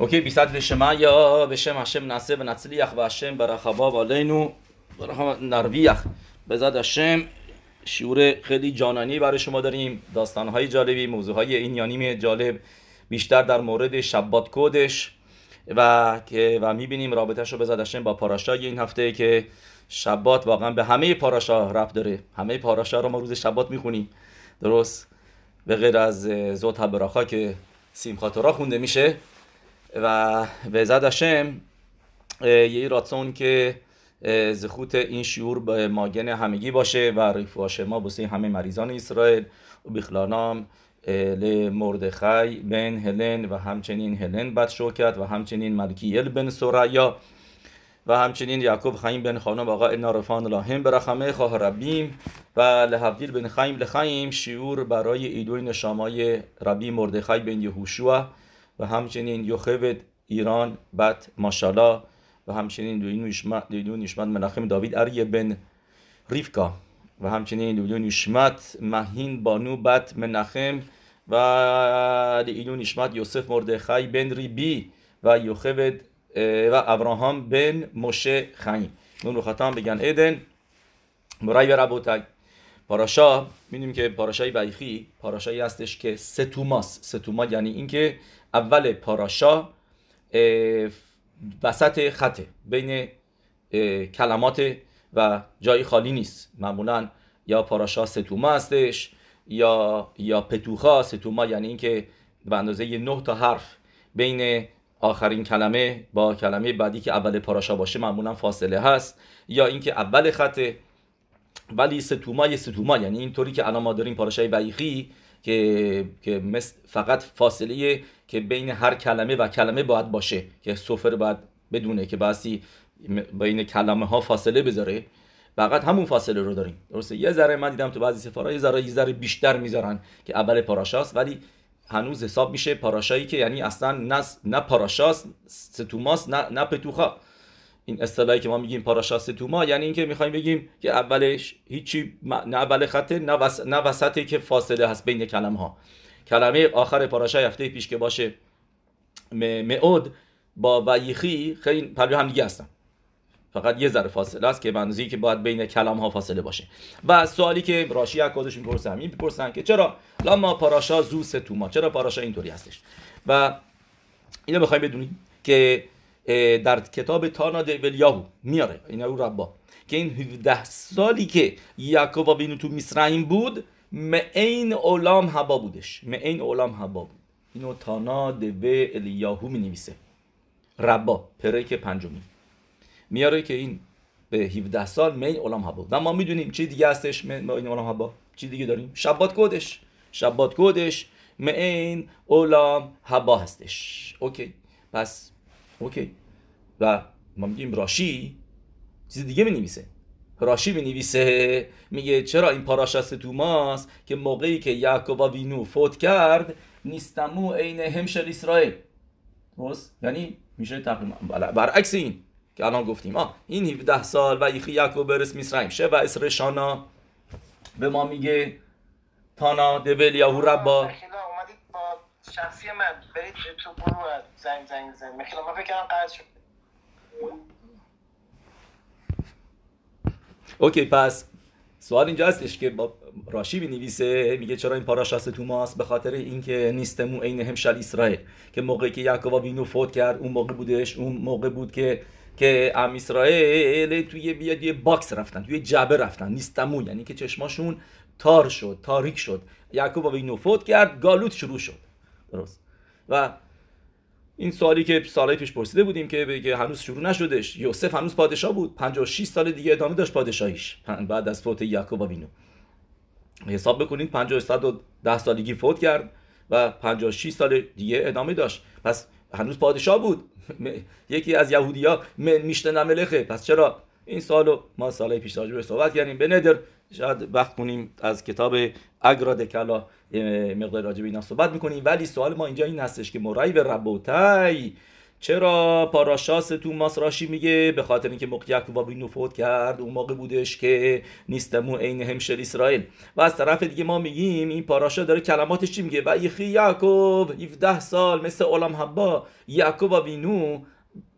אוקיי, פיסת לשמיא, בשם השם נעשה ונצליח, והשם ברחביו עלינו, נרוויח, בעזרת השם. شیور خیلی جانانی برای شما داریم. داستانهای جالبی موضوعهای این یانیم جالب بیشتر در مورد شبات کودش و که و می‌بینیم رابطهش رو بزدشن با پاراشای این هفته که شبات واقعا به همه پاراشا رفت داره. همه پاراشا رو ما روز شبات می‌خونیم. درست؟ به غیر از زوت براخا که سیمخاتورا خونده میشه. و به زد هشم یه راتون که زخوت این شعور به ماگن همگی باشه و باشه. ما بسه همه مریضان اسرائیل و بخلانام لمردخی بن هلن و همچنین هلن بد شوکت و همچنین ملکیل بن سوریا و همچنین یعقوب خیم بن خانم آقا نارفان لاهم برخمه خواه ربیم و لحبدیل بن خیم لخیم شعور برای ایدوی نشامای ربی مردخی بن یهوشوا و همچنین یوخوت ایران بت ماشالا و همچنین دویدون نشمت مناخم داوید اریه بن ریفکا. و همچنین دویدون نشمت مهین بانو بت مناخم و دیدون نشمت یوسف مردخی بن ریبی و یوخوت و ابراهام بن مشه خیم نون رو ختم بگن. ایدن مرای و ربوتای پاراشا می‌دونیم که پاراشای بیخی پاراشایی هستش که ستوماس. ستوما یعنی اینکه اول پاراشا وسط خطه بین کلمات و جایی خالی نیست. معمولا یا پاراشا ستوما هستش یا یا پتوخا. ستوما یعنی اینکه به اندازه نه تا حرف بین آخرین کلمه با کلمه بعدی که اول پاراشا باشه معمولا فاصله هست. یا اینکه اول خطه ولی ستوما یه ستوما. یعنی اینطوری که الان ما داریم پاراشای بیخی که که فقط فاصله که بین هر کلمه و کلمه باید باشه. که سفر باید بدونه که باسی بین کلمه ها فاصله بذاره. فقط همون فاصله رو داریم. درسته؟ یه ذره من دیدم تو بعضی سفارا یه ذره یه ذره بیشتر می‌ذارن که اول پاراشاست ولی هنوز حساب میشه پاراشایی که یعنی اصلا نه نه پاراشاست ستوماس نه نه پتوخا. این اصطلاحی که ما میگیم پاراشا ستوما یعنی اینکه می‌خوایم بگیم که اولش هیچی نه اول خطه نه, وس... نه وسطی که فاصله هست بین کلمه ها کلمه آخر پاراشا هفته پیش که باشه معود با ویخی خیلی پلو هم دیگه هستن. فقط یه ذره فاصله است که منظوری که باید بین کلام ها فاصله باشه. و سوالی که راشی اکادش می‌پرسن این می‌پرسن که چرا لاما پاراشا زو ستوما چرا پاراشا اینطوری هستش؟ و اینو می‌خوایم بدونیم که در کتاب تانا ولیاهو میاره این رو ربا که این 17 سالی که یعقوب بینو تو مصرعیم بود معین اولام هبا بودش. معین اولام هبا بود. اینو تانا دوه الیاهو می نویسه ربا پرک پنجمی. میاره که این به 17 سال מעין עולם הבא و ما می‌دونیم چی دیگه هستش این עולם הבא چی دیگه داریم؟ שבת קודש. שבת קודש מעין עולם הבא هستش. OK. پس OK. و ما میگیم راشی چیز دیگه می نویسه راشی می نویسه میگه چرا این פרשה סתומה س که موقعی که יעקב אבינו فوت کرد נסתמו עיניהם של ישראל درست؟ یعنی میشه تقریبا برعکس این که الان گفتیم. آه این 17 سال و یخی یعقوب برس میسرایم شه و اسر شانا به ما میگه تانا دبل یاهو ربا. شخصی من برید تو گروه زنگ زنگ زنگ. میخیلا ما فکر کنم شد. اوکی پس سوال اینجا هستش که با راشی نویسه میگه چرا این پاراشاست تو ماست؟ به خاطر اینکه نیستمو عین همشل اسرائیل. که موقعی که יעקב אבינו فوت کرد اون موقع بودش اون موقع بود که که עם ישראל توی بیاد یه box رفتن توی جبه رفتن. נסתמו یعنی که چشماشون تار شد تاریک شد. יעקב אבינו فوت کرد גלות شروع شد. درست. و این سوالی که سالهای پیش پرسیده بودیم که هنوز شروع نشدش یوسف هنوز پادشاه بود. 56 سال دیگه ادامه داشت پادشاهیش. بعد از فوت יעקב אבינו. حساب بکنید 50 سالگی فوت کرد و 56 سال دیگه ادامه داشت. پس هنوز پادشاه بود. یکی از یهودیا میشتن ملخه پس چرا این سالو ما سالهای پیش راجع صحبت کردیم. به ندر شاید وقت کنیم از کتاب اگرا دکلا مقدار راجع به اینا صحبت می‌کنیم. ولی سوال ما اینجا این هستش که مرای به ربوتای چرا پاراشاس تو ماسراشی میگه؟ به خاطر اینکه موقع یعقوب فوت کرد. اون موقع بودش که نیستمو عین همشر اسرائیل. و از طرف دیگه ما میگیم این پاراشا داره کلماتش چی میگه؟ و یخی یعقوب 17 سال مثل علم حبا یعقوب وینو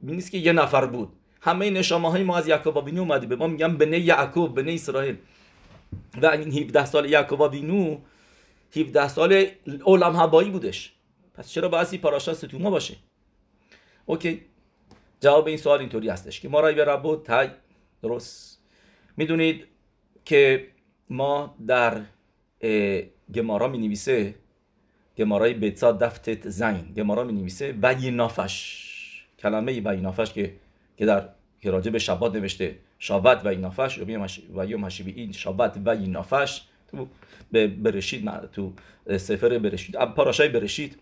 نیست که یه نفر بود. همه نشامه های ما از یعقوب اومده به ما میگم بنه یعقوب بنه اسرائیل. و این 17 سال یعقوب وینو 17 سال علم هبایی بودش. پس چرا باید پاراشا ستوما باشه؟ اوکی. جواب این سوال اینطوری هستش که ما رای به ربو تای درست. می‌دونید که ما در گمارا می نویسه گمارای بیتسا دفتت زین. گمارا می نویسه و نافش کلمه و نافش که که در که راجع به شبات نوشته شابت و نافش و یوم هشیبی این شابت و نافش تو برشید تو سفر برشید. پاراشای برشید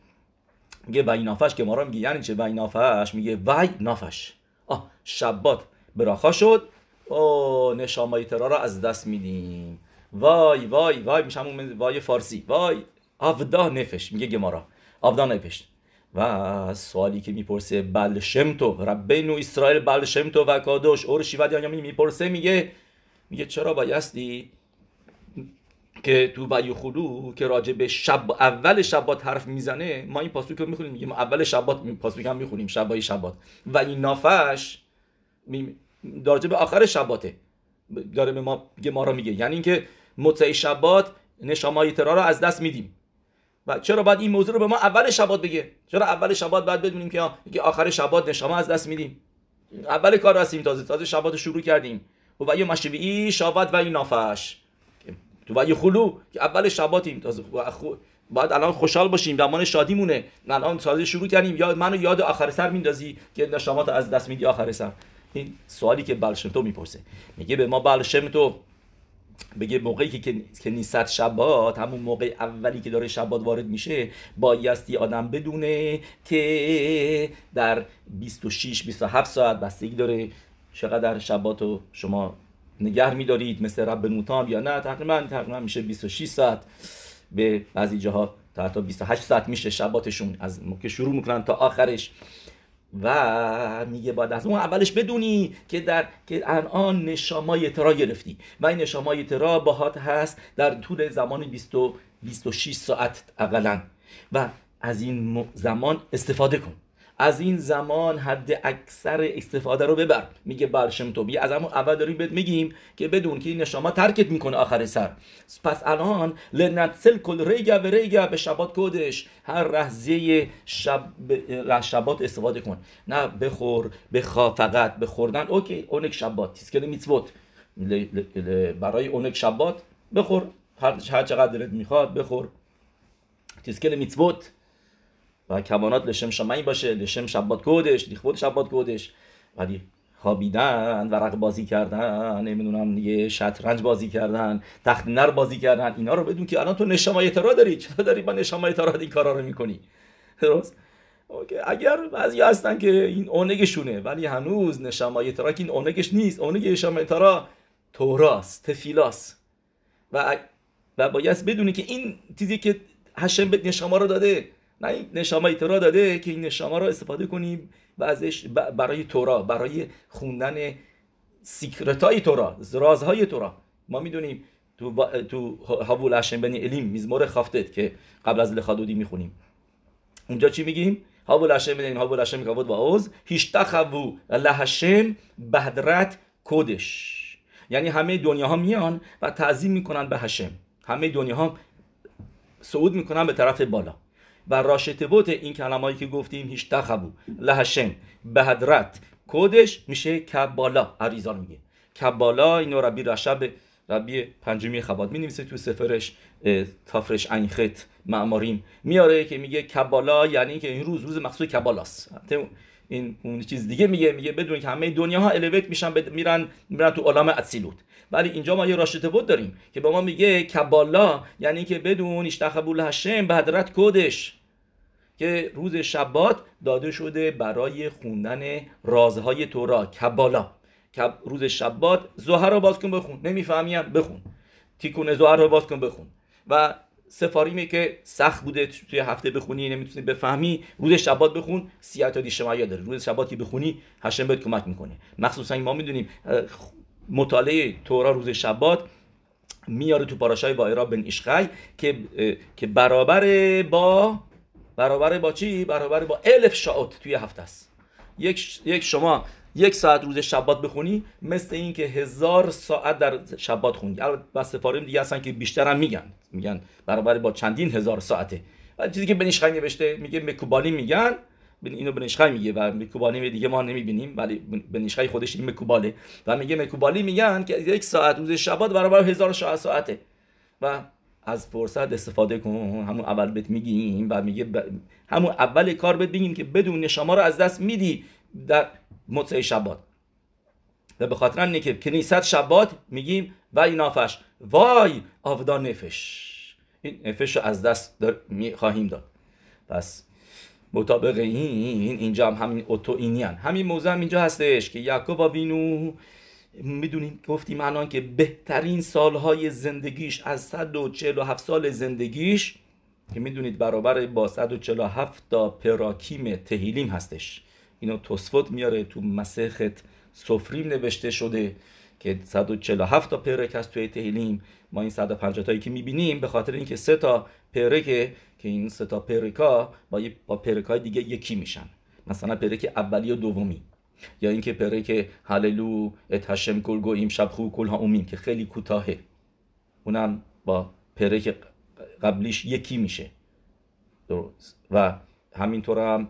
میگه وی نافش که ما را میگه. یعنی چه؟ وی نافش میگه وی نافش آه شبات براخا شد. او نشامای ترا را از دست میدیم. وای وای وای میشه همون وای فارسی. وای افدا نفش. میگه گمارا. افدا نفش. و سوالی که می‌پرسه بل شمتو ربینو اسرائیل بل شمتو و کادوش اور شیواد یا می‌پرسه میگه میگه چرا بایستی که تو خلو که راجع به شب اول شبات حرف می‌زنه ما این پاسوک رو می‌خونیم میگیم اول شبات پاسوک هم می‌خونیم شبای شبات. و این نافش راجع به آخر شباته. داره به ما ما رو میگه. یعنی اینکه متعی شبات نشامای ترا رو از دست میدیم. و چرا باید این موضوع رو به ما اول شبات بگه؟ چرا اول شبات باید بدونیم که آخر شبات نشامه از دست میدیم؟ اول کار هستیم تازه تازه شبات شروع کردیم. و یه مشوی شابات و این نافش. تو وای خلو که اول شباتیم تازه. باید الان خوشحال باشیم زمان شادیمونه. الان تازه شروع کردیم یا منو یاد آخر سر میندازی که نشامات از دست میدی آخر سر. این سوالی که بلشمتو می‌پرسه. میگه به ما بلشمتو بگه موقعی که که نیست شبات همون موقع اولی که داره شبات وارد میشه بایستی آدم بدونه که در 26 27 ساعت بستگی داره چقدر شبات رو شما نگه میدارید مثل رب نوتام یا نه. تقریبا تقریبا میشه 26 ساعت به بعضی جاها تا حتی 28 ساعت میشه شباتشون. از که شروع می‌کنن تا آخرش و میگه باید از اون اولش بدونی که در که الان نشامای ترا گرفتی. و این نشامای ترا باهات هست در طول زمان 20 26 ساعت اقلا. و از این زمان استفاده کن. از این زمان حد اکثر استفاده رو ببر. میگه برشم تو. از همون اول داریم بهت میگیم که بدون که این نشامه ترکت می‌کنه آخر سر. پس الان لنتسل کل ریگا و ریگا به شبات کودش. هر لحظه شب شبات استفاده کن. نه بخور بخوا فقط. بخوردن اوکی اونک شبات. تیسکل میتوت برای اونک شبات بخور. هر چقدر دلت می‌خواد بخور. تیسکل میتوت و کمانات لشم شمعی باشه لشم شبات کودش لیخبود شبات کودش. ولی خوابیدن ورق بازی کردن نمی‌دونم دیگه شطرنج بازی کردن تخت نر بازی کردن اینا رو بدون که الان تو نشامای ترا داری. چطور داری با نشامای ترا این کارا رو می‌کنی؟ درست؟ OK. اگر بعضی هستن که این עונג شونه ولی هنوز נשמה יתרה که این עונג ش نیست. עונג נשמה יתרה תורה ست תפילה س. و و باید بدونی که این چیزی که השם به נשמה رو داده نه این נשמה יתרה داده که این נשמה رو استفاده کنیم و ازش برای تورا برای خوندن secret های تورا رازهای تورا. ما می‌دونیم تو با... تو הבו להשם בני אלים מזמור כ״ט که قبل از لخادودی می‌خونیم. اونجا چی میگیم؟ هاول هشم بنی هاول هشم کابود با اوز هیشتخوو لهشم بهدرت کودش. یعنی همه دنیا ها میان و تعظیم می‌کنن به هشم همه دنیا ها صعود می‌کنن به طرف بالا. و راشتبوت این کلمایی که گفتیم هیچ تخبو لهشم به حضرت کودش میشه کبالا. عریزان میگه. کبالا اینو ربی رشب ربی پنجمی خباد می نویسه تو سفرش تافرش اینخت معماریم. میاره که میگه کبالا یعنی که این روز روز مخصوص کبالاست. این اون چیز دیگه میگه میگه بدون که همه دنیا ها الویت میشن میرن میرن تو عالم اصیلوت ولی اینجا ما یه راشته بود داریم که به ما میگه کبالا یعنی که بدون اشتخبول هشم به حضرت کودش که روز شبات داده شده برای خوندن رازهای تورا. کبالا. روز شبات زهر رو باز کن بخون. نمی‌فهمیم بخون. تیکون زهر رو باز کن بخون. و سفاریمه که سخت بوده توی هفته بخونی نمی‌تونی بفهمی. روز شبات بخون سیاتا دیشمایا داره. روز شباتی بخونی هشم بهت کمک می‌کنه. مخصوصا ما می‌دونیم مطالعه تورا روز شبات میاره تو پاراشای وایرا بن ایشخای که که برابر با برابر با چی؟ برابر با الف شاعت توی هفته است. یک یک شما یک ساعت روز شبات بخونی مثل اینکه هزار ساعت در شبات خوندی. البته سفاریم دیگه هستن که بیشتر هم میگن. میگن برابر با چندین هزار ساعته. و چیزی که بنیشخای نوشته میگه مکوبالی میگن. اینو بنیشخای میگه و مکوبالی دیگه ما نمی‌بینیم ولی بنیشخای خودش این مکوباله. و میگه مکوبالی میگن که یک ساعت روز شبات برابر هزار ساعته. و از فرصت استفاده کن همون اول بهت میگیم و میگه همون اول کار بهت بگیم که بدون شما رو از دست میدی. در مطعه شبات. و به خاطر اینه که کنیست شبات میگیم وای نافش وای آفدان نفش. این نفش رو از دست خواهیم داد. پس مطابق این اینجا هم همین اوتو اینیان همین موضوع هم اینجا هستش که یعقوب و وینو می‌دونیم گفتیم الان که بهترین سالهای زندگیش از 147 سال زندگیش که می‌دونید برابر با 147 تا پراکیم تهیلیم هستش. اینو توسفوت میاره تو مسخت سفریم نوشته شده که 147 تا پرک هست توی تهیلیم. ما این 150 تایی که می‌بینیم به خاطر اینکه سه تا پرکه که این سه تا پرکا با, با پرک های دیگه یکی میشن. مثلا پرک اولی و دومی. یا اینکه پرک هللو اتهشم کل ایم شب خو کل ها اومیم که خیلی کوتاهه. اونم با פרק قبلیش یکی میشه. درست. و همینطور هم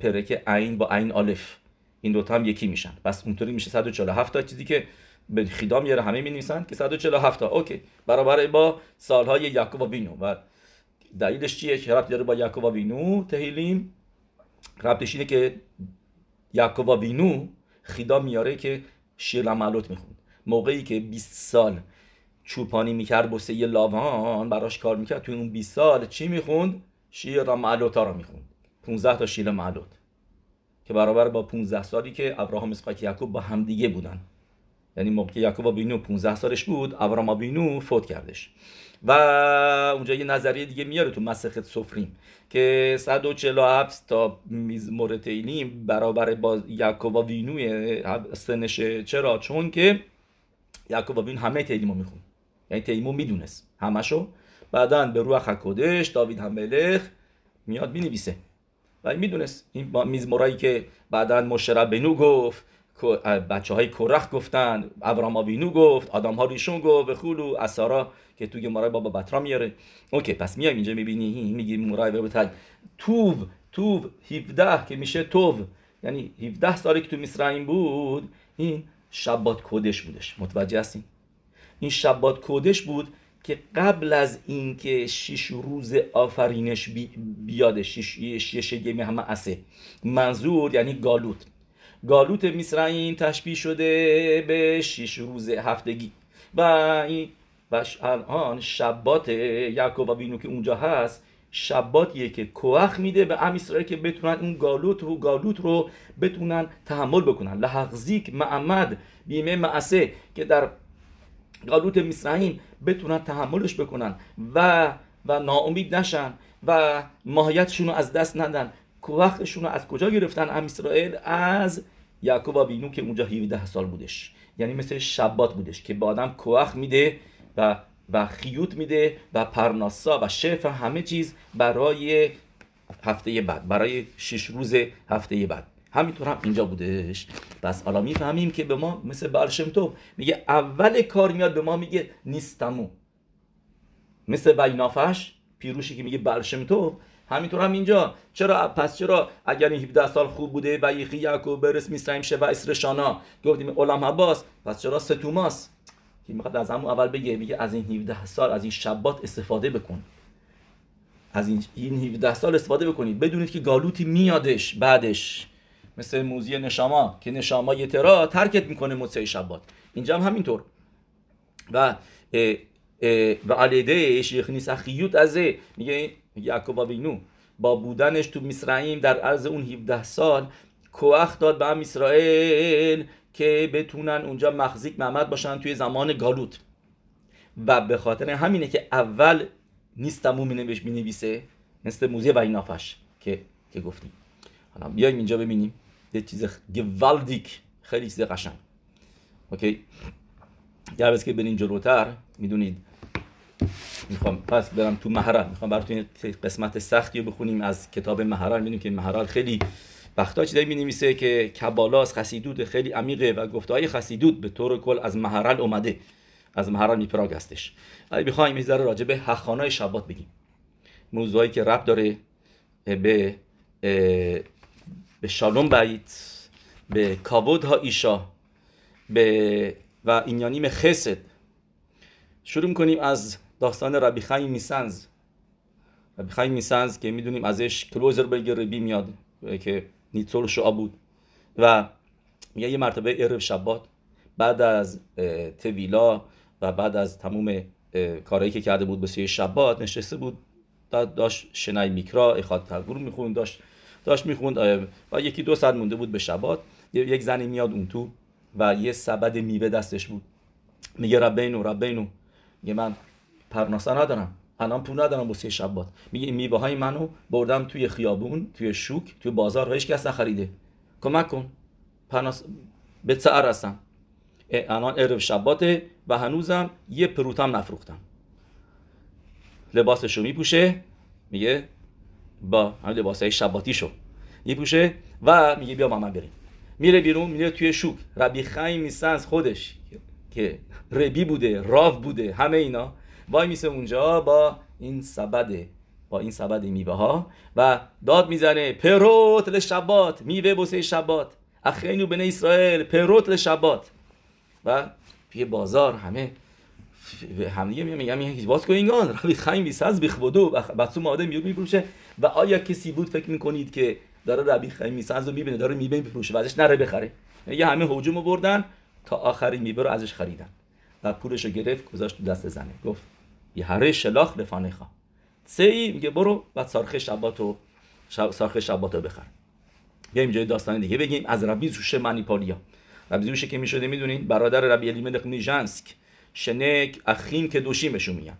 פרק ע با ע״א. این دوتا هم یکی میشن. بس اونطوری میشه 147 تا چیزی که به חיד״א میاره همه می نویسن که 147 تا. OK. برابر با سالهای יעקב אבינו. و دلیلش چیه؟ که ربط داره با יעקב אבינו תהילים ربطش اینه که יעקב אבינו חיד״א میاره که شیر عملوت می‌خوند. موقعی که 20 سال چوپانی می‌کرد بسه یه لاوان براش کار می‌کرد توی اون 20 سال چی می‌خوند؟ شیر معلوتا رو می‌خوند. 15 تا شیر معلوت که برابر با 15 سالی که ابراهام اسحاق یعقوب با همدیگه بودن. یعنی موقع یعقوب و بینو 15 سالش بود ابراهام بینو فوت کردش. و اونجا یه نظریه دیگه میاره تو مسخت سفریم که 147 تا مورد تیلیم برابر با یعقوب وینو سنش. چرا؟ چون که یعقوب و وینو همه تیلیمو میخون. یعنی تیلیمو می‌دونست همشو. بعدا به روح حکودش داوید هم ملخ میاد می‌نویسه. و می‌دونست این میزمورایی که بعدا مشرب بنو گفت بچه های کرخ گفتن ابرام آوینو گفت آدم ها ریشون گفت و خولو اسارا که توی مرای بابا بطرا میاره. اوکی پس میایم اینجا می‌بینی میگی مرای بابا توو توو 17 که میشه توو. یعنی 17 سالی که تو مصر بود این شبات کودش بودش. متوجه هستین؟ این شبات کودش بود که قبل از اینکه شش روز آفرینش بیاده شش شش همه اسه. منظور یعنی گالوت. گالوت مصرعیم تشبیه شده به شش روز هفتگی. و این و الان شبات یعقوب بینو که اونجا هست شباتیه که کوخ میده به ام اسرائیل که بتونن اون گالوت رو گالوت رو بتونن تحمل بکنن. لحظیک معمد بیمه معسه که در گالوت مصرعیم بتونن تحملش بکنن و و ناامید نشن و ماهیتشون رو از دست ندن. کوخشون رو از کجا گرفتن ام اسرائیل؟ از یعقوب بینو که اونجا 17 سال بودش. یعنی مثل شبات بودش که به آدم کوخ میده و و خیوط میده و پرناسا و شف همه چیز برای هفته بعد برای شش روز هفته بعد. همینطور هم اینجا بودش. پس حالا می‌فهمیم که به ما مثل برشمتو میگه اول کار میاد به ما میگه نیستمو. مثل بینافش پیروشی که میگه برشمتو همینطور هم اینجا. چرا؟ پس چرا اگر این 17 سال خوب بوده و یخی یعقوب برس میسریم شه و اسرشانا گفتیم علم عباس پس چرا ستوماس؟ که می‌خواد از همون اول بگه میگه از این 17 سال از این شبات استفاده بکن. از این 17 سال استفاده بکنید. بدونید که گالوتی میادش بعدش. مثل موزی نشاما که نشاما یه ترا ترکت می‌کنه مصه شبات. اینجا هم همینطور. و و علیده شیخ نیست اخیوت از میگه یعقوب وینو با بودنش تو مصرعیم در عرض اون 17 سال کوخ داد به هم اسرائیل که بتونن اونجا مخزیک محمد باشن توی زمان گالوت. و به خاطر همینه که اول نیستم می نویسه مثل موزه و اینافش که که گفتیم. حالا بیایم اینجا ببینیم. یه چیز گوالدیک خیلی چیز قشنگ. اوکی؟ یه که بریم جلوتر می‌دونید. می‌خوام پس برم تو محرل می‌خوام براتون قسمت سختی رو بخونیم از کتاب محرل می‌دونیم که محرل خیلی وقتا چیزایی می نویسه که کبالاس خسیدود خیلی عمیقه و گفته های خسیدود به طور کل از محرل اومده. از محرل میپراگ هستش. ولی می‌خوایم یه ذره راجع به حخانای شبات بگیم. موضوعی که رب داره به به شالوم بیت به کابود ها ایشا به و اینیانیم خسد شروع کنیم از داستان ربی خیم میسنز ربی خیم میسنز که می‌دونیم ازش کلوزر بگه ربی میاد که نیتسول شعا بود. و یه مرتبه عرب شبات بعد از تویلا و بعد از تموم کارهایی که کرده بود به شبات نشسته بود داشت شنای میکرا اخواد تلگور می‌خوند داشت داشت می‌خوند و یکی دو ساعت مونده بود به شبات. یک زنی میاد اون تو و یه سبد میوه دستش بود. میگه ربینو ربینو. میگه من پرناسه ندارم. الان پول ندارم واسه شبات. میگه این میوه های منو بردم توی خیابون توی شوک توی بازار. هیچ کس نخریده. کمک کن. پرناس به سعر هستم الان عرب شباته و هنوزم یه پروتم نفروختم. لباسشو میپوشه. میگه با همین لباس های شباتی شو. میپوشه و میگه بیا مامان بریم. میره بیرون میره توی شوک. ربی خیم خودش که ربی بوده راو بوده همه اینا. وای میسه اونجا با این سبده با این سبد میوه ها و داد می‌زنه پروت لشبات میوه بوسه شبات. اخینو بن اسرائیل پروت لشبات. و توی بازار همه همدیگه میگم میگم واس گوینگان ربی خیم بیساز بخودو بچه ماده میو میفروشه. و آیا کسی بود فکر می‌کنید که داره ربی خیم میساز رو می‌بینه داره میوه میفروشه و ازش نره بخره. یه همه هجوم بردن تا آخرین میوه رو ازش خریدن. و پولش رو گرفت گذاشت دست زنه. گفت یه هره شلاخ لفانیخا سی میگه برو و سارخ شباتو سارخ شباتو بخر. بیایم جای داستان دیگه بگیم. از ربی زوشه منیپالیا. ربی زوشه که می‌شده می‌دونین برادر ربی الیملخ نیژنسک شنک اخیم که دوشیمشون میگن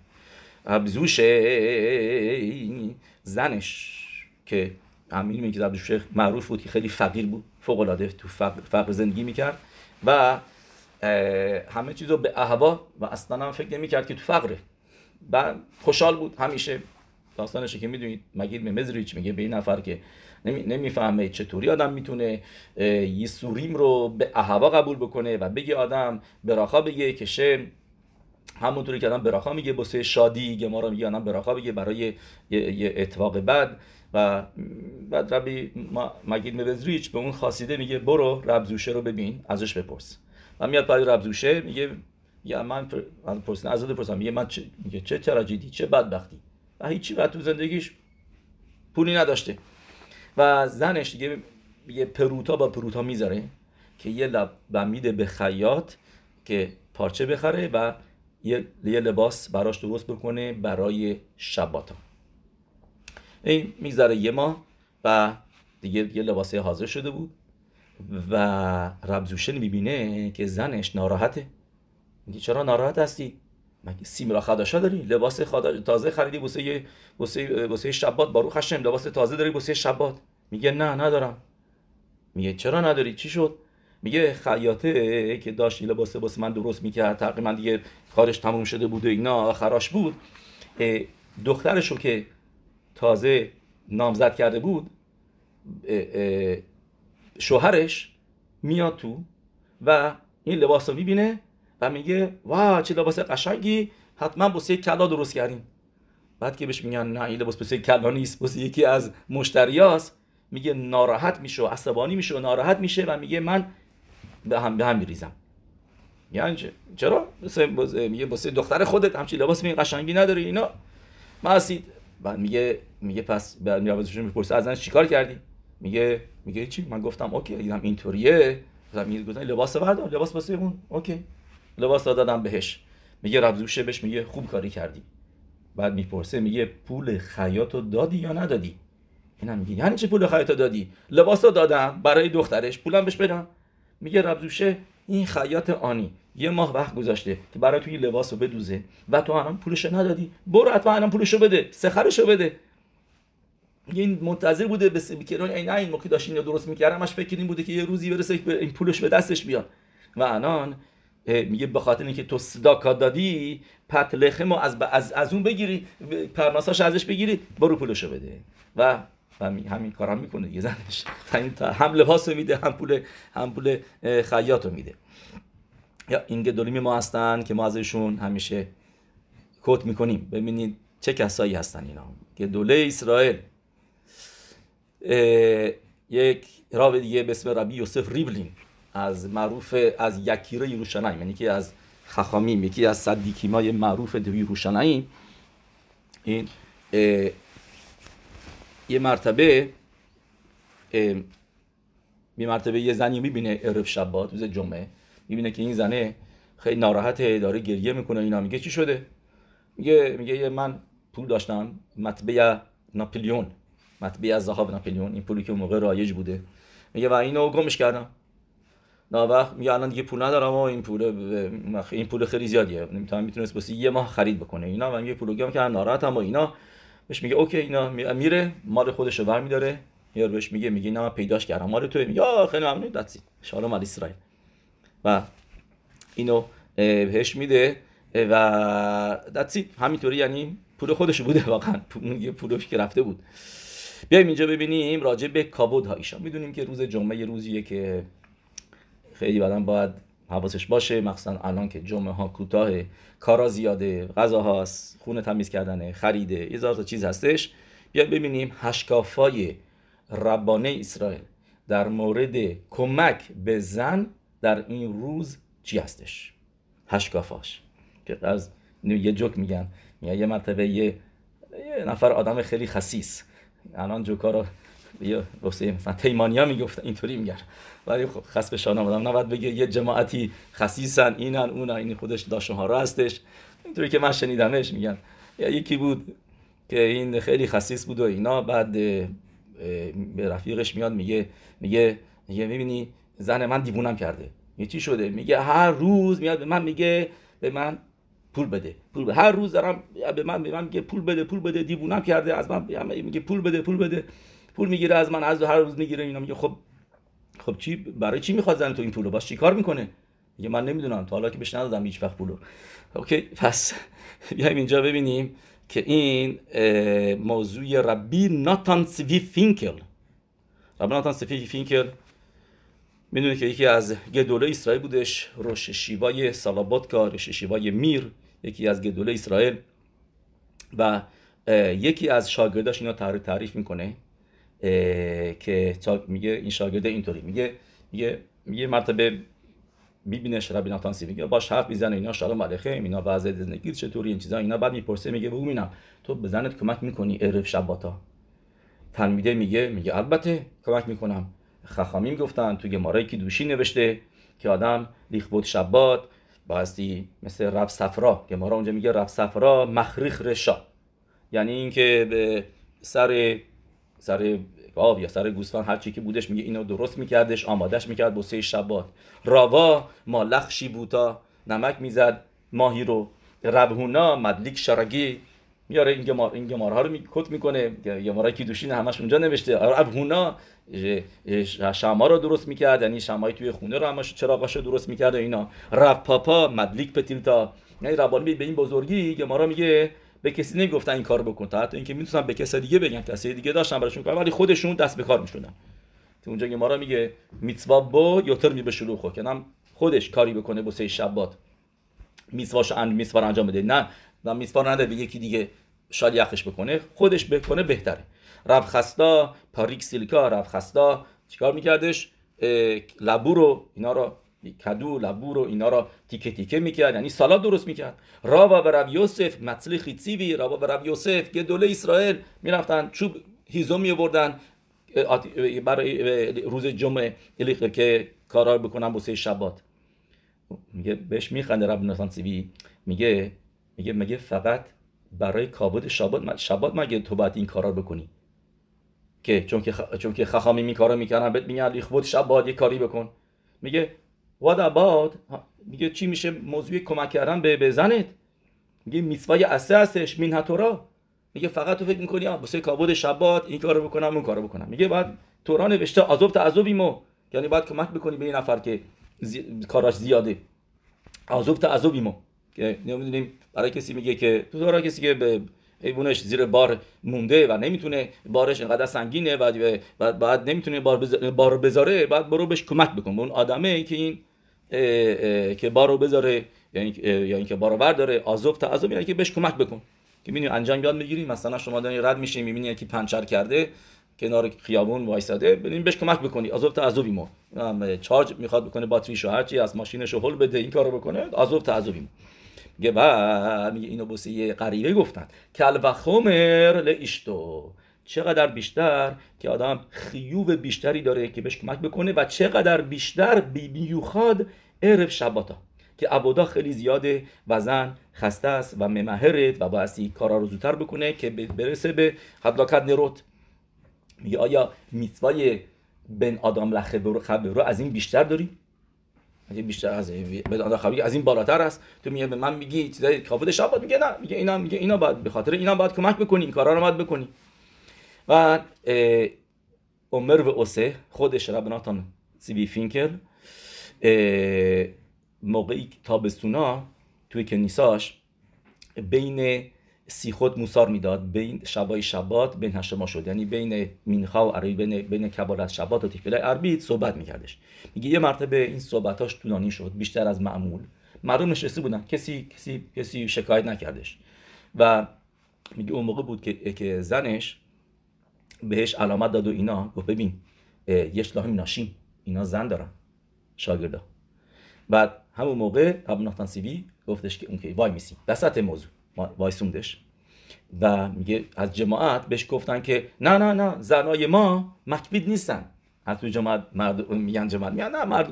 ربی زوشه زنش که همین میگه زوشه معروف بود که خیلی فقیر بود فوق العاده تو فقر, فقر زندگی می‌کرد و همه چیز رو به اهوا و اصلا هم فکر نمی‌کرد که تو فقره. و خوشحال بود. همیشه داستانشه که می‌دونید مگید مزریچ میگه به این نفر که نمی، چطوری آدم می‌تونه یه سوریم رو به اهوا قبول بکنه و بگه آدم براخا بگه که شه همونطوری که آدم براخا میگه بسه شادی گمارا میگه آدم براخا بگه برای یه, یه اتفاق بد. و بعد ربی مگید مبزریچ به اون خاصیده میگه برو ربزوشه رو ببین ازش بپرس. و میاد پای ربزوشه میگه یا من از پرسن از پرسم میگه من چه میگه چه تراژدی چه بدبختی. و هیچی و تو زندگیش پولی نداشته. و زنش دیگه یه پروتا با پروتا می‌ذاره که یه لب میده به خیاط که پارچه بخره و یه, یه لباس براش درست بکنه برای شباتا. این میگذره یه ماه و دیگه یه لباس حاضر شده بود و ربزوشن می‌بینه که زنش ناراحته. میگه چرا ناراحت هستی؟ مگه سیمرا خداشا داری؟ لباس تازه خریدی واسه یه واسه واسه شبات. بارو خشم لباس تازه داری واسه شبات. میگه نه ندارم. میگه چرا نداری؟ چی شد؟ میگه خیاطه که داشت لباس واسه من درست می‌کرد تقریبا دیگه کارش تموم شده بود و اینا خراش بود. دخترشو که تازه نامزد کرده بود شوهرش میاد تو و این لباس رو می‌بینه و میگه وا چه لباس قشنگی حتما بوسه کلا درست کردیم. بعد که بهش میگن نه این لباس بوسه کلا نیست بوسه یکی از مشتریاست. میگه ناراحت میشه عصبانی میشه و ناراحت میشه. و میگه من به هم به هم میریزم. یعنی چرا؟ میگه واسه دختر خودت همچی لباس می قشنگی نداری اینا. ما بعد میگه میگه پس بعد میاد می‌پرسه از چیکار کردی؟ میگه میگه چی؟ من گفتم OK دیدم اینطوریه. میگه گفتم لباس بردار لباس واسه اون. OK. لباس دادم بهش. میگه רב זושא بهش میگه خوب کاری کردی. بعد می‌پرسه میگه پول خیاطو دادی یا ندادی؟ اینا میگه یعنی چه پول خیاطو دادی؟ لباس رو دادم برای دخترش پولم بهش بدم. میگه ربزوشه این خیاط آنی. یه ماه وقت گذاشته که برای توی لباس رو بدوزه. و تو الان پولش ندادی. برو حتما الان پولشو بده. سخرشو بده. این منتظر بوده به سبیکرون این این موقع داشت اینو درست می‌کردم همش فکر این بوده که یه روزی برسه این پولش به دستش بیاد. و الان میگه به خاطر اینکه تو صداکا دادی پت لخم از, از, از اون بگیری پرناساش ازش بگیری برو پولشو بده. و و همین کارا هم می‌کنه. یه زنش هم لباس میده هم پول هم پول خیاط رو میده. یا این گدولیم ما هستن که ما ازشون همیشه کوت می‌کنیم. ببینید چه کسایی هستن اینا. گدوله اسرائیل. یک راوی دیگه به اسم ربی یوسف ریبلین از معروف از یکیره یروشلایم یعنی که از خخامیم. یکی از صدیکیمای معروف دو یروشلایم این یه مرتبه یه مرتبه یه زنی می‌بینه عرب شبات روز جمعه. می‌بینه که این زنه خیلی ناراحته داره گریه می‌کنه اینا. میگه چی شده؟ میگه میگه من پول داشتم مطبع ناپلیون. مطبع از ناپلیون. این پولی که اون موقع رایج بوده. میگه و اینو گمش کردم. نه وقت میگه الان دیگه پول ندارم و این پول این پول خیلی زیادیه. نمی‌تونم می‌تونست واسه یه ماه خرید بکنه. اینا. و میگه پولو گم که ناراحتم و اینا. بهش میگه اوکی اینا میره مال خودش رو برمیداره. یار بهش میگه میگه اینا من پیداش کردم. مال تو میگه خیلی ممنون. دتسی شالوم علی اسرائیل. و اینو بهش میده. و دتسی همینطوری یعنی پول خودش بوده واقعا. یه پولش که رفته بود. بیایم اینجا ببینیم راجع به کابود ها. ایشان می‌دونیم که روز جمعه یه روزیه که خیلی بعدم باید حواسش باشه. مخصوصا الان که جمعه ها کوتاه کارا زیاده غذا هاست خونه تمیز کردنه خریده یه تا چیز هستش. بیا ببینیم هشکافای ربانه اسرائیل در مورد کمک به زن در این روز چی هستش؟ هشکافاش. که از یه جوک میگن یه مرتبه یه, یه نفر آدم خیلی خسیس. الان جوکا رو یه واسه مثلا تیمانیا می‌گفت اینطوری میگن. ولی خب خاص به شان آمدم نباید بگه یه جماعتی خسیسن اینن اون این خودش داشون ها را هستش. اینطوری که من شنیدمش میگن. یا یکی بود که این خیلی خسیس بود و اینا بعد به رفیقش میاد میگه میگه میگه می‌بینی زن من دیوونم کرده. یه چی شده؟ میگه هر روز میاد به من میگه به من پول بده پول بده. هر روز دارم به من به من میگه پول بده پول بده دیوونم کرده. از من میگه پول بده پول بده. پول می‌گیره از من از هر روز می‌گیره اینا میگه خب خب چی برای چی می‌خواد زن تو این پولو؟ باش چیکار می‌کنه؟ میگه من نمی‌دونم تا حالا که بهش ندادم هیچ وقت پولو. OK پس بیایم اینجا ببینیم که این موضوع ربی ناتان سوی فینکل. ربی ناتان سوی فینکل می‌دونه که یکی از גדולי ישראל بودش ראש ישיבה ی سالاباتکا ראש ישיבה ی میر یکی از گدوله اسرائیل و یکی از شاگرداش اینا تعریف می‌کنه. که میگه این شاگرده اینطوری. میگه میگه میگه مرتبه می‌بینه ربی ناتانسی میگه باش حرف می‌زنه اینا شالوم علیکم اینا وضع زندگی چطوری این چیزا اینا بعد می‌پرسه میگه بگو اینم تو به زنت کمک می‌کنی عرف شباتا؟ تلمیده میگه میگه البته کمک می‌کنم. خخامی گفتن تو گمارای که دوشی نوشته که آدم لیخبوت شبات باستی مثل رب صفرا گمارا اونجا میگه رب صفرا مخریخ رشا. یعنی اینکه به سر سر گاو یا سر گوسفند هر چی که بودش میگه اینو درست میکردش آمادش می‌کرد بسه شبات. راوا مالخشی بوتا نمک می‌زد ماهی رو. ربهونا مدلیک شرگی. میاره این گمار این گمارها رو کت می‌کنه. گمارای کی دوشین همش اونجا نوشته. ربهونا شما رو درست می‌کرد یعنی شمای توی خونه رو همش چراغاش رو درست می‌کرد اینا. رب پاپا مدلیک پتیلتا. یعنی ربانی به این بزرگی گمارا میگه به کسی نمی‌گفتن این کار بکن. تا حتی اینکه می‌تونن به کسی دیگه بگن کسی دیگه داشتن براشون کار ولی خودشون دست به کار می‌شدن. تو اونجا ما میگه میتوا با یوتر می به شلوخو که هم خودش کاری بکنه با سه شبات میتواشو ان میتوا انجام بده. نه نه میتوا نده به یکی دیگه یخش بکنه. خودش بکنه بهتره. رب خستا پاریک سیلیکا رب خستا چیکار میکردش؟ لبو رو اینا رو کدو لبور رو اینا را تیکه تیکه می‌کرد. یعنی سالاد درست می‌کرد. رابا و رب یوسف مطلی خیتسیوی رابا و رب یوسف گدوله اسرائیل می‌رفتن چوب هیزو می برای روز جمعه که کارا بکنن بوسه شبات. میگه بهش میخنده رب نسان سیوی. میگه میگه میگه فقط برای کابود شبات شبات مگه تو باید این کارا بکنی؟ که چون که چون که خخامی می کارا می‌کردن بهت میگن خود شبات یه کاری بکن. میگه what about میگه چی میشه موضوع کمک کردن به, به زنت؟ میگه میسوای اسه هستش مین هتورا میگه فقط تو فکر می‌کنی واسه کابود شبات این کارو بکنم اون کارو بکنم. میگه بعد تورا نوشته عذاب تعذبیمو یعنی باید کمک بکنی به این نفر که زی... کاراش زیاده. عذاب تعذبیمو که نمی‌دونیم برای کسی میگه که تو تورا کسی که به حیوانش زیر بار مونده و نمی‌تونه بارش اینقدر سنگینه و بعد نمی‌تونه بار, بذاره بعد برو بهش کمک بکن. به اون آدمه که این که بارو بذاره یعنی یا اینکه بارو برداره آزوف تا یعنی که بهش کمک بکن. که می‌بینی انجام یاد می‌گیری مثلا شما دارین رد میشین می‌بینی که پنچر کرده کنار خیابون وایساده ببین بهش کمک بکنی. آزوف تعذبی ما چارج می‌خواد بکنه باتریشو هرچی از ماشینش هول بده این کارو بکنه آزوف تعذبی ما میگه و میگه اینو بوسه یه غریبه گفتن. کل و خمر لایشتو چقدر بیشتر که آدم خیوب بیشتری داره که بهش کمک بکنه و چقدر بیشتر بیوخاد عرف شباتا. که عبودا خیلی زیاده و زن خسته است و ممهرت و بایستی کارا رو زودتر بکنه که برسه به حدلاکت نروت. میگه آیا میتوای بن آدم لخه رو از این بیشتر داری؟ اگه بیشتر از خبری از این بالاتر است. تو میگه به من میگی چیزای کافود شب میگه نه. میگه اینا میگه اینا باید به خاطر اینا باید کمک بکنی. این کارا رو باید بکنی. و عمر و اوسه خودش ربناتان سیبی فینکل موقعی تابستونا توی کنیساش بین سیخود موسار می‌داد بین شبای شبات بین هشتما شد. یعنی بین مینخا و عربی بین بین کبارت شبات و تفیله عربی صحبت میکردش. میگه یه مرتبه این صحبتاش طولانی شد بیشتر از معمول. مردم نشسته بودن. کسی کسی کسی شکایت نکردش. و میگه اون موقع بود که زنش بهش علامت داد و اینا. گفت ببین یه شلاهم ناشیم اینا زن دارن. شاگردا. بعد همون موقع ابو سیوی گفتش که اون که وای میسی وسط موضوع. وایسوندش. و میگه از جماعت بهش گفتن که نه نه نه زنای ما מקפיד نیستن. از تو جماعت مرد میگن جماعت. میگن نه مرد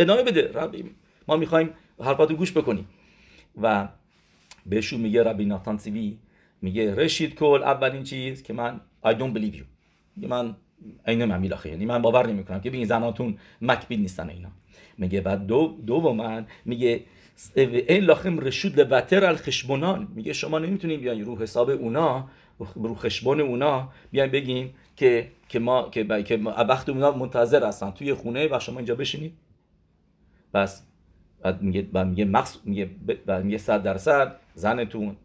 ادامه بده. ربی ما می‌خوایم حرفاتو گوش بکنیم. و بهشون میگه ربی ناتان صوی میگه ראשית כל اولین چیز که من I don't believe you. میگه من اینه من یعنی من باور نمی‌کنم که به این زناتون מקפיד نیستن اینا. میگه بعد دو دو من میگه این لاخم رشود لبتر الخشبونان. میگه شما نمی‌تونید بیاین رو حساب اونا رو خشبون اونا بیاین بگین که که ما که با... که وقت اونا منتظر هستن. توی خونه و شما اینجا بشینید بس. بعد میگه بعد میگه مخص میگه بعد میگه 100 درصد زنتون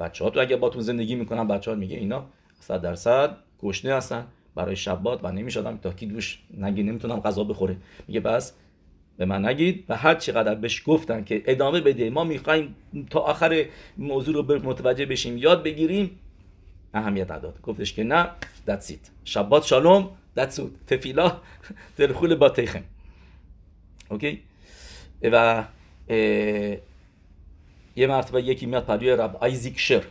بچه ها تو اگه باتون زندگی می‌کنن بچه ها میگه اینا 100 درصد گشنه هستن برای شبات و نمی‌شدم تا کی دوش نگی نمی‌تونم غذا بخوره. میگه بس به من نگید. و هر چقدر بهش گفتن که ادامه بده ما می‌خوایم تا آخر موضوع رو متوجه بشیم یاد بگیریم اهمیت نداد. گفتش که نه دتسیت شبات شالوم دتسود تفیلا تلخول با تیخم. اوکی؟ و یه مرتبه یکی میاد پروی رب آیزیک شر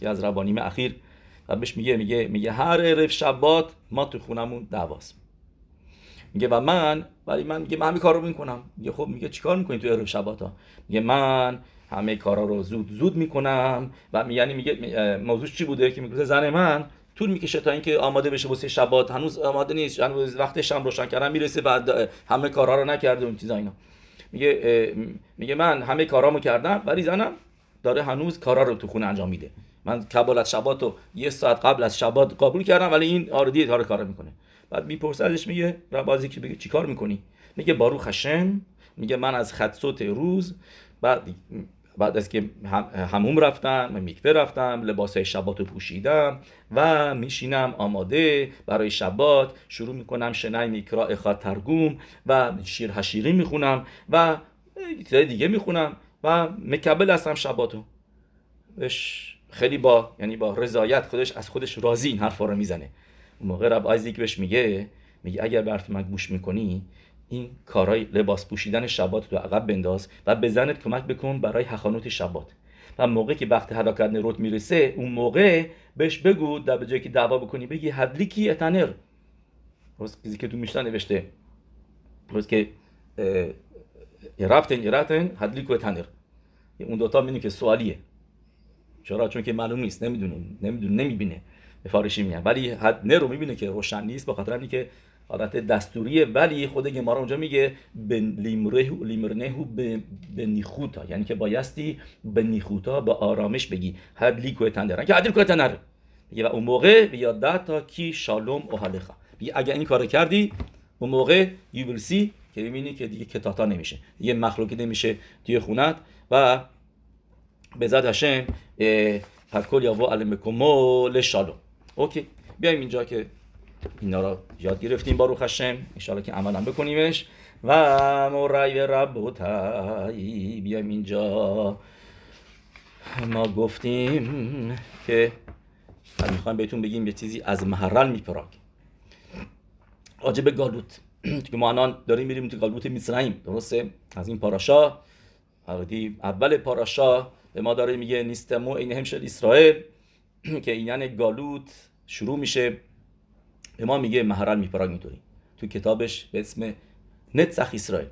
که از ربانیم اخیر. و بهش میگه میگه میگه هر عرف شبات ما تو خونمون دعواست میگه و من ولی من میگه من همه کار رو می‌کنم. میگه خب میگه چیکار می‌کنی تو عرب شبات ها میگه من همه کارا رو زود زود می‌کنم. و یعنی میگه موضوع چی بوده؟ که میگه زن من طول می‌کشه تا اینکه آماده بشه واسه شبات. هنوز آماده نیست. هنوز وقت شم روشن کردن می‌رسه بعد همه کارا رو نکرده اون چیزا اینا. میگه میگه من همه کارامو کردم ولی زنم داره هنوز کارا رو تو خونه انجام میده. من کبالت شبات رو یه ساعت قبل از شبات قبول کردم ولی این آردی کار کار می‌کنه. بعد می‌پرسه ازش میگه ربازی که بگه چیکار می‌کنی؟ میگه بارو خشم میگه من از خدسوت روز. بعد بعد از که هموم رفتم و میکوه رفتم لباس شبات رو پوشیدم و میشینم آماده برای شبات. شروع می‌کنم شنای میکرا اخواد ترگوم و شیر هشیری می‌خونم و چیزای دیگه می‌خونم و مکبل هستم شباتو. خیلی با یعنی با رضایت خودش از خودش راضی این حرفا رو می‌زنه. اون موقع رب آیزیک بهش میگه میگه اگر برف من گوش می‌کنی این کارهای لباس پوشیدن شبات رو عقب بنداز و به کمک بکن برای حخانوت شبات. و موقع که وقت حرکت نروت می‌رسه اون موقع بهش بگو در به جایی که دعوا بکنی بگی هدلیکی اتنر؟ روز که تو میشتن نوشته. روز که رفتن رفتن هدلیکو اتنر؟ اون دوتا می‌دونی که سوالیه. چرا؟ چون که معلوم نیست. نمی‌دونیم. نمی‌دونه نمی‌بینه. به فارشی میگن. ولی حد نه رو می‌بینه که روشن نیست. به خاطر اینکه حالت دستوریه ولی خود گمارا اونجا میگه به لیمرنهو به نیخوتا. یعنی که بایستی به نیخوتا به آرامش بگی. هر لیکو تندرن که عدل تنر میگه و اون موقع بیادتا کی شالوم و حالخا میگه اگر این کارو کردی اون موقع یو سی که ببینی که دیگه کتاتا نمیشه. دیگه مخلوقی نمیشه توی خونت و به زد هشم کل یاوو علمکمو شالوم. اوکی. بیایم اینجا که اینا رو یاد گرفتیم با روح هشم انشالله که عملا بکنیمش. و مرای ربوتای بیایم اینجا. ما گفتیم که می‌خوایم بهتون بگیم یه چیزی از محرل میپراگ راجب گالوت. که ما الان داریم میریم تو گالوت میسرائیم درسته؟ از این پاراشا. اول پاراشا به ما داره میگه نیستمو این همشل اسرائیل که این یعنی گالوت شروع میشه. ما میگه محرل میپراگ می‌تونی تو کتابش به اسم نتسخ اسرائیل.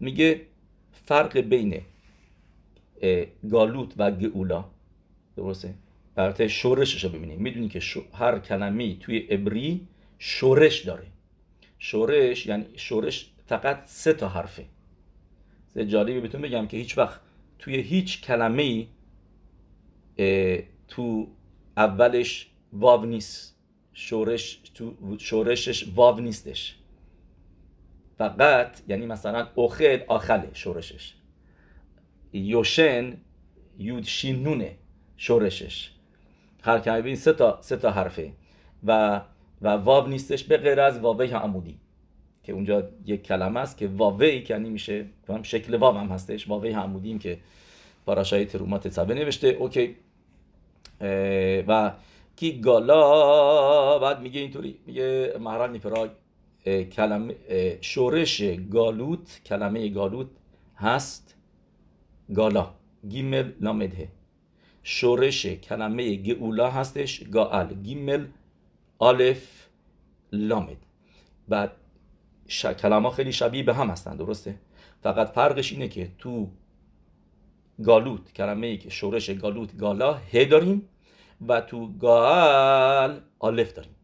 میگه فرق بین گالوت و گئولا. درسته؟ البته شورشش رو ببینیم. می‌دونی که هر کلمه توی عبری شورش داره. شورش یعنی شورش فقط سه تا حرفه. جالبی بهتون بگم که هیچ وقت توی هیچ کلمه تو اولش واو نیست. شورش تو شورشش واو نیستش. فقط یعنی مثلا اوخل آخله شورشش. یوشن یود شینونه شورشش. هر کلمه سه تا سه تا حرفه. و و واو نیستش به غیر از واوه عمودی که اونجا یک کلمه است که واوه یعنی میشه شکل واو هم هستش. واوه عمودیم که پاراشای ترومات تصبه نوشته. اوکی. و گالا؟ بعد میگه اینطوری میگه مهران نیپراگ کلمه شورش گالوت کلمه گالوت هست. گالا گیمل لامده שורש کلمه גאולה هستش. גאל גימל אלף למד. بعد ش... کلمه خیلی شبیه به هم هستن درسته؟ فقط فرقش اینه که تو גלות کلمه ای که שורש גלות גלה ה داریم. و تو גאל אלף داریم.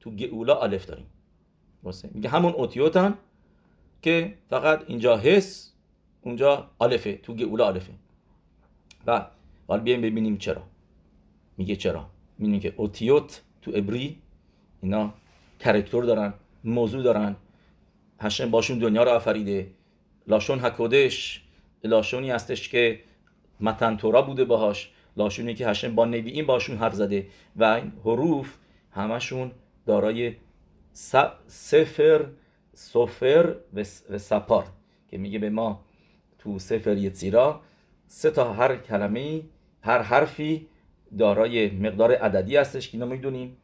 تو גאולה אלף داریم. درسته؟ میگه همون اوتیوتن که فقط اینجا هس اونجا آلفه. تو گئولا آلفه. و حالا بیایم ببینیم چرا. میگه چرا؟ میگه که اوتیوت تو ابری اینا کرکتور دارن موضوع دارن. هشم باشون دنیا رو آفریده. لاشون حکودش لاشونی هستش که متن تورا بوده باهاش. لاشونی که هشم با این باشون حرف زده و این حروف همشون دارای سفر سفر و سپار که میگه به ما تو سفر یتزیرا سه تا هر کلمه هر حرفی دارای مقدار عددی هستش که اینا می‌دونیم.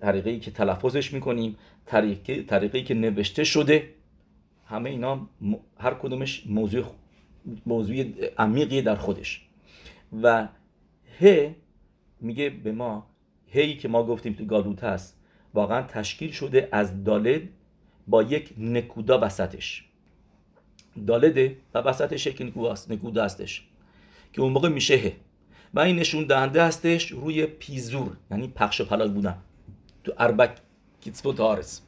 طریقی که تلفظش می‌کنیم طریقی, طریقی که نوشته شده. همه اینا هر کدومش موضوع موضوع عمیقی در خودش. و ه میگه به ما هی که ما گفتیم تو گالوت هست واقعا تشکیل شده از دالد با یک نکودا وسطش. دالده و وسطش یک نکودا هستش که اون موقع میشه ه و این نشون دهنده هستش روی پیزور یعنی پخش و پلاک بودن. تو اربک کیتسبو تارس.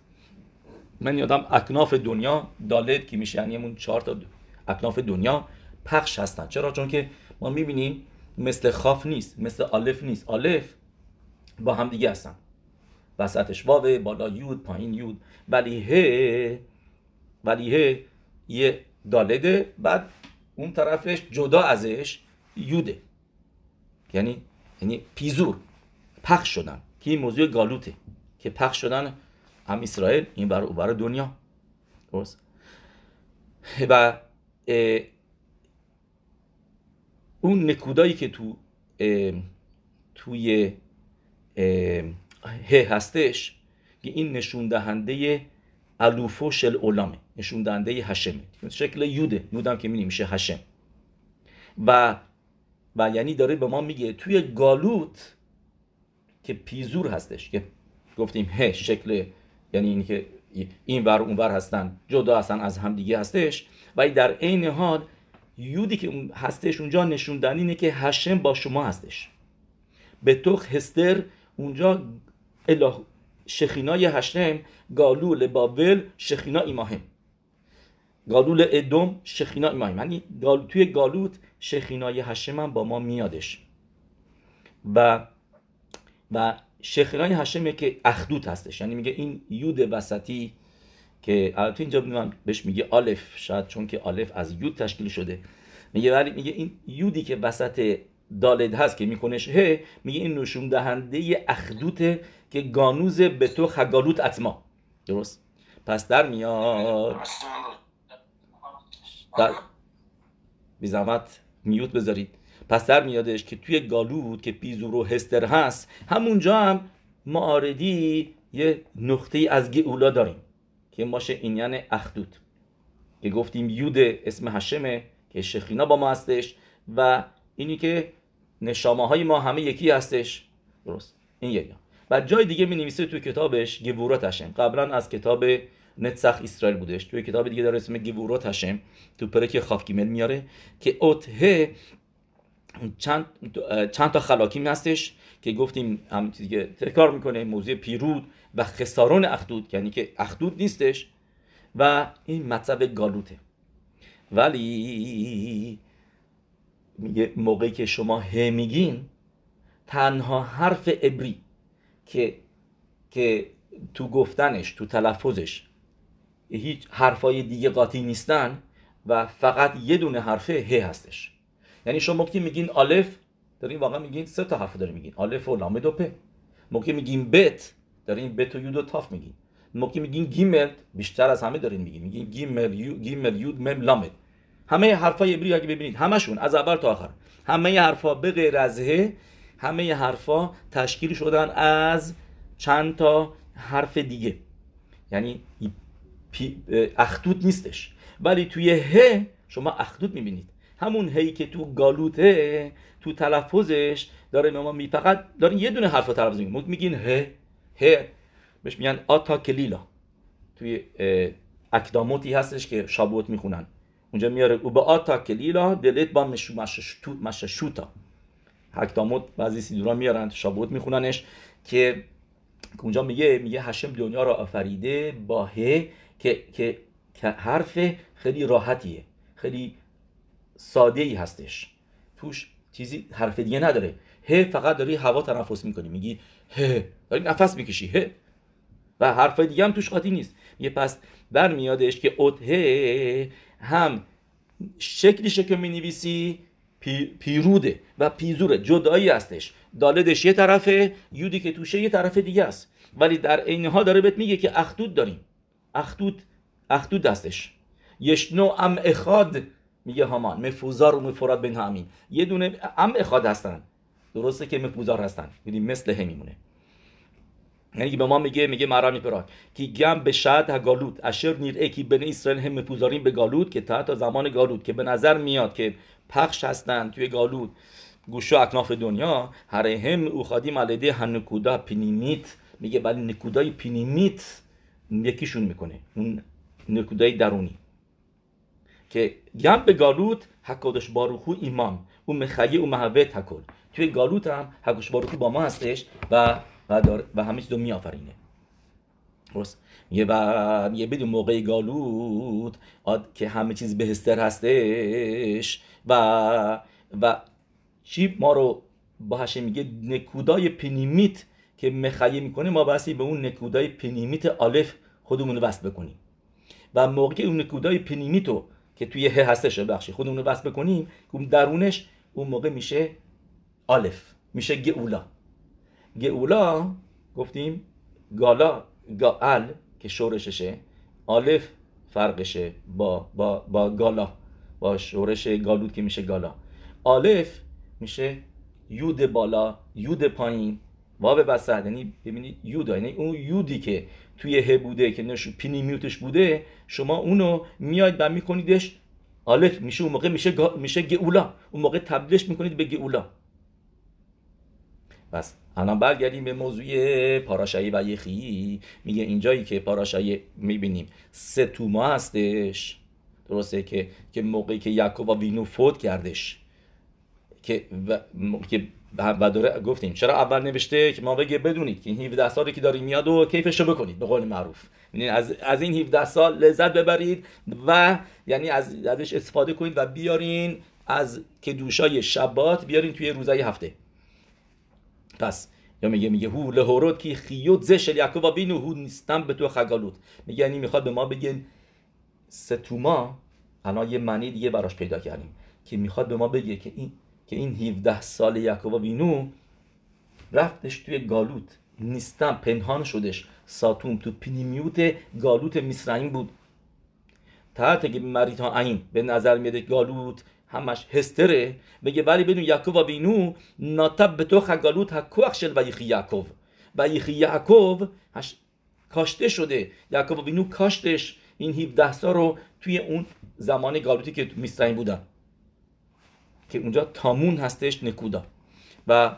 من یادم اکناف دنیا دالت که میشه یعنی همون چهار تا اکناف دنیا پخش هستن. چرا؟ چون که ما می‌بینیم مثل خاف نیست مثل آلف نیست. آلف با هم دیگه هستن. وسطش واوه بالا یود پایین یود. ولی ه ولی ه یه دالده بعد اون طرفش جدا ازش یوده. یعنی یعنی پیزور پخش شدن. که این موضوع گالوته. که پخش شدن هم اسرائیل این بر بر دنیا. درست؟ و اون نکودایی که تو توی ه هستش که این نشون دهنده الوفو شل اولامه نشون دهنده هشمه شکل یوده یودم که می‌بینیم میشه هشم. و و یعنی داره به ما میگه توی گالوت که پیزور هستش که گفتیم ه شکل یعنی اینکه که این ور اون ور هستن جدا هستن از همدیگه هستش. و در عین حال یودی که هستش اونجا نشون اینه که هشم با شما هستش. به تو هستر اونجا اله شخینای هشتم گالو لبابل شخینا ایماهم. گالول ادوم شخینا ایماهم. یعنی توی گالوت شخینای هشم هم با ما میادش. و و شخینای هشمه که اخدوت هستش. یعنی میگه این یود وسطی که البته اینجا بهش میگه آلف شاید چون که آلف از یود تشکیل شده. میگه ولی میگه این یودی که وسط دالد هست که میکنش ه میگه این نشون دهنده اخدوته که گانوز به تو خگالوت اتما. درست؟ پس در میاد. در بی میوت بذارید. پس در میادش که توی گالوت که پیزور و هستر هست همونجا هم معاردی یه نقطه از گئولا داریم. که این یعنی اخدود. که گفتیم یود اسم هشمه که شخینا با ما هستش و اینی که نشامه های ما همه یکی هستش. درست. این یکی. و جای دیگه می نویسه توی کتابش گبورات هشم قبلا از کتاب نتسخ اسرائیل بودش. توی کتاب دیگه داره اسم گبورات هشم تو پرک خافکیمل میاره که اوته چند, چند تا خلاکیم هستش که گفتیم هم که تکرار می‌کنه موضوع پیرود و خسارون اخدود یعنی که اخدود نیستش و این مطلب گالوته. ولی میگه موقعی که شما ه میگین تنها حرف ابری که که تو گفتنش تو تلفظش هیچ حرفای دیگه قاطی نیستن و فقط یه دونه حرفه ה هستش. یعنی شما موقعی میگین אלף دارین واقعا میگین سه تا حرف دارین میگین. אלף و למד و פ. موقعی میگین בית دارین בית و יוד و תו میگین. موقعی میگین גימל بیشتر از همه دارین میگین. میگین גימל یو גימל יוד מם למד همه حرفای عبری اگه ببینید همشون از اول تا آخر. همه حرفا به غیر از ه همه حرفا تشکیل شدن از چند تا حرف دیگه. یعنی اخدود نیستش. ولی توی ه شما اخدود می‌بینید. همون هی که تو گالوته تو تلفظش داره ما می فقط داره یه دونه حرف تلفظ میگه میگین ه. ه بهش میگن آتا کلیلا. توی اکداموتی هستش که شابوت می‌خونن. اونجا میاره او به آتا کلیلا دلت با مششوتا اکداموت بعضی سیدورا میارن شابوت میخوننش که اونجا میگه میگه هشم دنیا را آفریده با ه که که حرف خیلی راحتیه خیلی ساده ای هستش. توش چیزی حرف دیگه نداره. ه فقط داری هوا تنفس می‌کنی. میگی ه داری نفس می‌کشی ه و حرف دیگه هم توش قاطی نیست. یه پس میادش که اوت ه هم شکلیشه که می‌نویسی پی، پیروده و پیزوره جدایی هستش. دالدش یه طرفه یودی که توشه یه طرف دیگه است. ولی در عین حال داره بهت میگه که اخدود داریم. اخدود اخدود هستش. یشنو ام اخاد میگه هامان. مفوزار و مفراد بین همین. یه دونه ام اخاد هستن. درسته که مفوزار هستن. یعنی مثل همیمونه یعنی به ما میگه میگه مرا میپراد که گم به شد گالود. اشر نیر کی بن اسرائیل هم مفوزارین به گالود که تا زمان گالود که به نظر میاد که پخش هستن توی گالود. گوشو اکناف دنیا هر هم او خادیم علیده هنکودا پینیمیت. میگه ولی نکودای پینیمیت یکیشون می‌کنه. اون نکودای درونی. که گم به گالوت حکادش باروخو ایمام او مخیه و محوه تکل. توی گالوت هم حکادش باروخو با ما هستش و و, و همه چیز رو میآفرینه. درست؟ یه و یه بدون موقع گالوت که همه چیز بهستر هستش و و چی ما رو با هشه میگه نکودای پنیمیت که مخیه می‌کنه ما بسی به اون نکودای پنیمیت آلف خودمون رو وصل بکنیم. و موقع اون نکودای پنیمیت رو که توی ه هستش بخشی خودمون رو وصل بکنیم اون درونش اون موقع میشه אלף. میشه גאולה. גאולה گفتیم גלה גאל که שורש شه. אלף فرقشه با, با, با גלה. با שורש גלות که میشه גלה. אלף میشه יוד بالا יוד پایین. וו وسط یعنی ببینید יוד یعنی اون יוד ی که توی ה بوده که نشون פנימיות ش بوده شما اونو میاید و میکنیدش آلف. میشه اون موقع میشه میشه گئولا. اون موقع تبدیلش می‌کنید به گئولا. بس. الان برگردیم به موضوع پاراشایی و یخی. میگه اینجایی که پاراشایی می‌بینیم سه توما هستش. درسته که که موقعی که یعقوب و وینو فوت کردش. که, و... که و داره گفتیم چرا اول نوشته که ما بگه بدونید که این 17 سالی که داریم میاد و کیفشو بکنید به قول معروف. یعنی از, از این 17 سال لذت ببرید و یعنی از ازش استفاده کنید و بیارین از که دوشای شبات بیارین توی روزای هفته. پس یا میگه میگه هو لهورود کی خیوت زشل یعقوب بینو هو نیستم به تو خگالوت. میگه یعنی می‌خواد به ما بگن ستوما الان یه معنی دیگه براش پیدا کردیم. که می‌خواد به ما بگه که این که این 17 سال یعقوب بینو رفتش توی گالوت. نیستم پنهان شدش. ساتوم تو پینیمیوت گالوت میسرائیم بود. تا که مریتا این به نظر میاد گالوت همش هستره. بگه ولی بدون یعقوب و بینو ناتب به تو خگالوت هکوخ شل و یخی یعقوب. و یخی یعقوب کاشته شده. یعقوب و بینو کاشتش این 17 سال رو توی اون زمان گالوتی که میسترین بودن که اونجا تامون هستش نکودا. و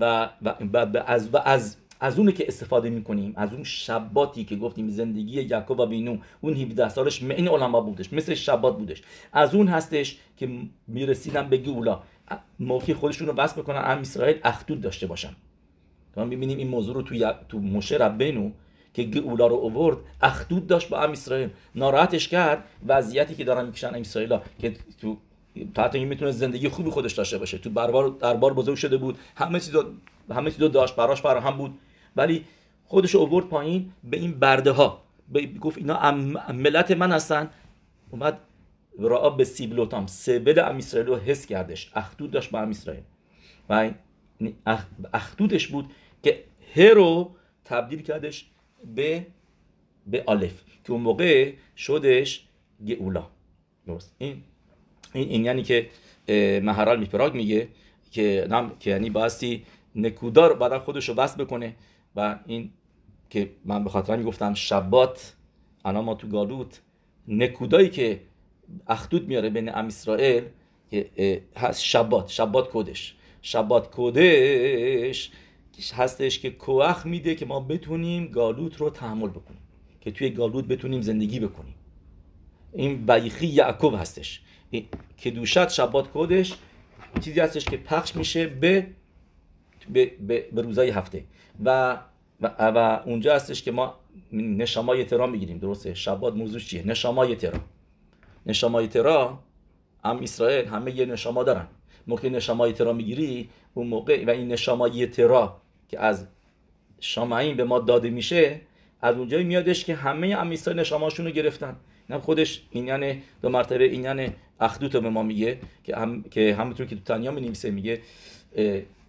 و, و, و, از, و از از اونه که استفاده می‌کنیم از اون شباتی که گفتیم زندگی یعقوب و بینو اون 17 سالش این علما بودش مثل شبات بودش. از اون هستش که می‌رسیدن به گولا. موقعی خودشون رو بس بکنن ام اسرائیل اخدود داشته باشن. ما می‌بینیم این موضوع رو تو تو مشه ربینو که گولا رو اوورد اخدود داشت با ام اسرائیل. ناراحتش کرد وضعیتی که دارن می‌کشن ام اسرائیل که تو تا این می‌تونه زندگی خوبی خودش داشته باشه. تو دربار دربار بزرگ شده بود همه چیز همه چیز داشت براش فراهم بود. ولی خودش اوورد پایین به این برده ها گفت اینا ملت من هستن. اومد را به سیبلوتام. سبل ام اسرائیل رو حس کردش. اخدود داشت با ام اسرائیل. و اخدودش بود که هرو تبدیل کردش به به آلف که اون موقع شدش گئولا. درست. این این, یعنی که مهرال میپراگ میگه که نام که یعنی باستی نکودار بعدا خودش رو بس بکنه. و این که من به خاطر می‌گفتم شبات الان ما تو گالوت نکودایی که اخدود میاره بین ام اسرائیل که هست شبات شبات کودش. شبات کودش هستش که کوخ میده که ما بتونیم گالوت رو تحمل بکنیم که توی گالوت بتونیم زندگی بکنیم. این بیخی یعقوب هستش. که دوشت شبات کودش چیزی هستش که پخش میشه به به, به, به روزای هفته. و و, و اونجا هستش که ما نشامای ترا می‌گیریم درسته؟ شبات موضوع چیه؟ نشامای ترا نشامای ترا هم اسرائیل همه یه نشاما دارن. موقع نشامای ترا می‌گیری اون موقع و این نشامای ترا که از شامعین به ما داده میشه از اونجایی میادش که همه هم اسرائیل نشاماشون رو گرفتن. نه خودش این یعنی دو مرتبه این یعنی اخدوت به ما میگه که هم که همونطور که تو تنیا می میگه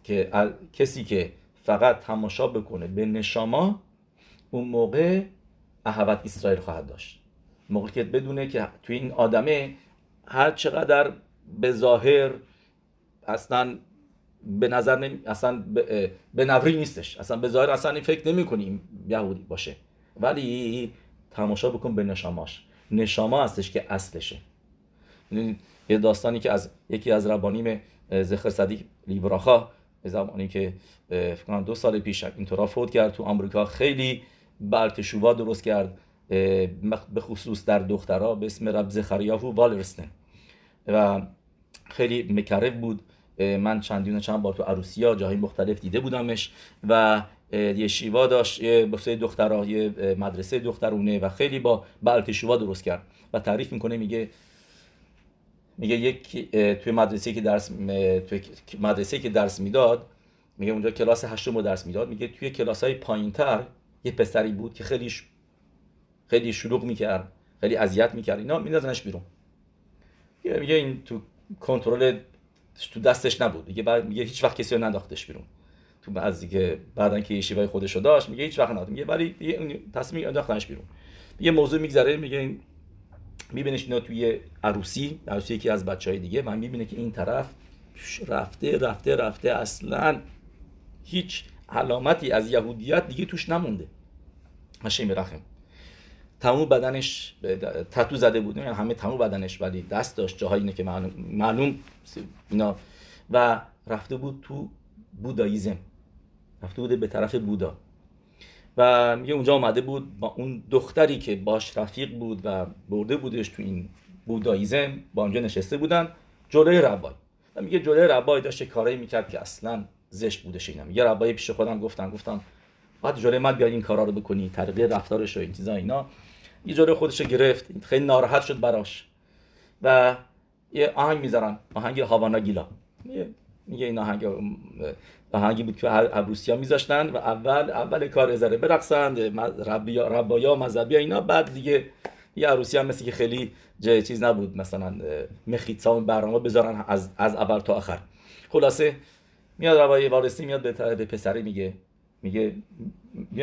که کسی که فقط تماشا بکنه به نشاما اون موقع احوت اسرائیل خواهد داشت. موقع که بدونه که توی این آدمه هر چقدر به ظاهر اصلا به نظر نمی... اصلا به نوری نیستش. اصلا به ظاهر اصلا این فکر نمی کنیم یهودی باشه. ولی تماشا بکن به نشاماش. نشاما هستش که اصلشه. یه داستانی که از یکی از ربانیم زخر صدیق لیبراخا زمانی که فکر کنم دو سال پیش اینطورا فوت کرد تو آمریکا. خیلی برکشووا درست کرد به خصوص در دخترها به اسم رب زخریاهو والرستن. و خیلی مکرب بود. من چندین چند بار تو عروسیا جاهای مختلف دیده بودمش و یه شیوا داشت یه دخترها یه مدرسه دخترونه و خیلی با برکشووا درست کرد. و تعریف می‌کنه میگه میگه یک توی مدرسه که درس توی مدرسه که درس می‌داد میگه اونجا کلاس هشتم رو درس می‌داد. میگه توی کلاس های پایین تر یه پسری بود که خیلی خیلی شلوغ می‌کرد خیلی اذیت می‌کرد. اینا میندازنش بیرون. میگه این تو کنترل تو دستش نبود. میگه بعد میگه هیچ وقت کسی رو ننداختش بیرون. تو بعضی که بعدن که شیوای خودش رو داشت میگه هیچ وقت نداد میگه ولی دیگه تصمیم انداختنش بیرون. یه موضوع میگذره میگه میبینش اینا توی عروسی عروسی یکی از بچه های دیگه من می‌بینه که این طرف رفته رفته رفته. اصلا هیچ علامتی از یهودیت دیگه توش نمونده. مشه رحم. تمام بدنش تتو زده بود. یعنی همه تمام بدنش ولی دست داشت. جاهایی اینه که معلوم, معلوم اینا. و رفته بود تو بوداییزم. رفته بوده به طرف بودا. و میگه اونجا آمده بود با اون دختری که باش رفیق بود و برده بودش تو این بوداییزم با اونجا نشسته بودن جلوی روای میگه جلوی ربای داشته کارایی می‌کرد که اصلا زشت بودش اینا. یه ربای پیش خودم گفتم گفتم بعد جلوی من بیای این کارا رو بکنی طریق رفتارش و این چیزا اینا. یه جلوی خودش گرفت. خیلی ناراحت شد براش. و یه آهنگ می‌ذارن آهنگ هاوانا گیلا. میگه این آهنگ آهنگی بود که عروسی ها میذاشتن و اول اول کار ازاره برقصند ربایا مذهبی اینا. بعد دیگه یه عروسی هم مثل که خیلی چیز نبود. مثلا مخیتسا برنامه بذارن از, از اول تا آخر. خلاصه میاد روای وارسی میاد به, به پسری میگه میگه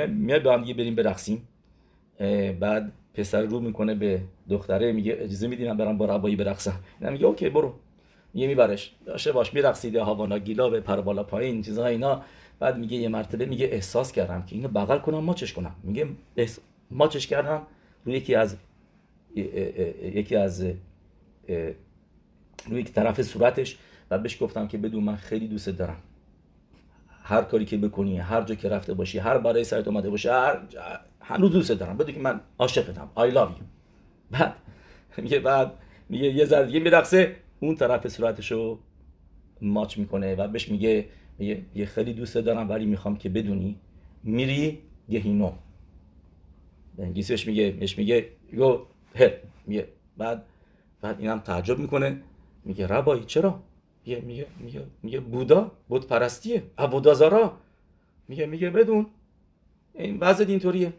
میاد با هم دیگه بریم برقصیم. بعد پسر رو می‌کنه به دختره میگه اجازه میدی من برم با ربایی برقصم؟ میگه اوکی برو. یه میبرش. داشته باش میرقصیده هاوانا گیلا به پر بالا پایین چیزا اینا. بعد میگه یه مرتبه میگه احساس کردم که اینو بغل کنم ماچش کنم. میگه ماچش کردم روی یکی از یکی از روی یک طرف صورتش. و بهش گفتم که بدون من خیلی دوست دارم. هر کاری که بکنی هر جا که رفته باشی هر برای سرت اومده باشه هر هنوز دوست دارم. بدون که من عاشقتم I love you. بعد میگه بعد میگه یه ذره دیگه میرقصه. اون طرف رو ماچ می‌کنه و بهش میگه یه خیلی دوست دارم ولی می‌خوام که بدونی. میری گهینو به انگلیسیش میگه بهش میگه گو هر میگه بعد بعد اینم تعجب می‌کنه. میگه ربایی چرا؟ میگه میگه میگه میگه بودا بود پرستیه عبودازارا میگه میگه بدون. این وضع اینطوریه.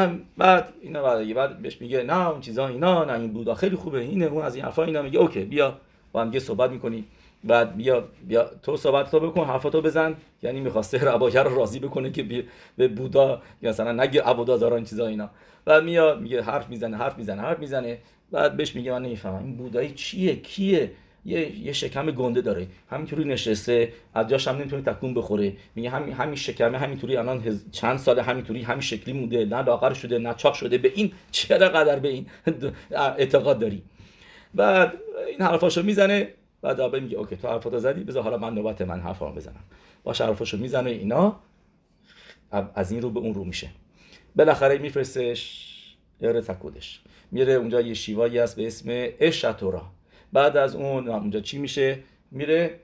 هم بعد اینا بعد بعد بهش میگه نه اون چیزا اینا نه این بودا خیلی خوبه اینه اون از این حرفا اینا میگه اوکی بیا با هم صحبت می‌کنی. بعد بیا بیا تو صحبت تو بکن حرفاتو بزن. یعنی می‌خواسته رباگر رو راضی بکنه که به بودا یا مثلا نگه عبودا دارن چیزا اینا. بعد میاد میگه حرف می‌زنه حرف می‌زنه حرف می‌زنه. بعد بهش میگه من نمی‌فهمم. این بودایی چیه؟ کیه؟ یه, یه شکم گنده داره. همینطوری نشسته از جاش هم نمی‌تونه تکون بخوره. میگه همین همین شکمه همینطوری الان چند سال همینطوری همین شکلی مونده نه لاغر شده نه چاق شده. به این چرا قدر به این اعتقاد داری؟ بعد این حرفاشو می‌زنه. بعد آبه میگه اوکی تو حرفاتو زدی بذار حالا من نوبت من حرفامو بزنم. باش حرفاشو می‌زنه اینا. از این رو به اون رو میشه. بالاخره میفرستش اره تکودش میره اونجا یه شیوایی هست به اسم اشتورا. بعد از اون اونجا چی میشه؟ میره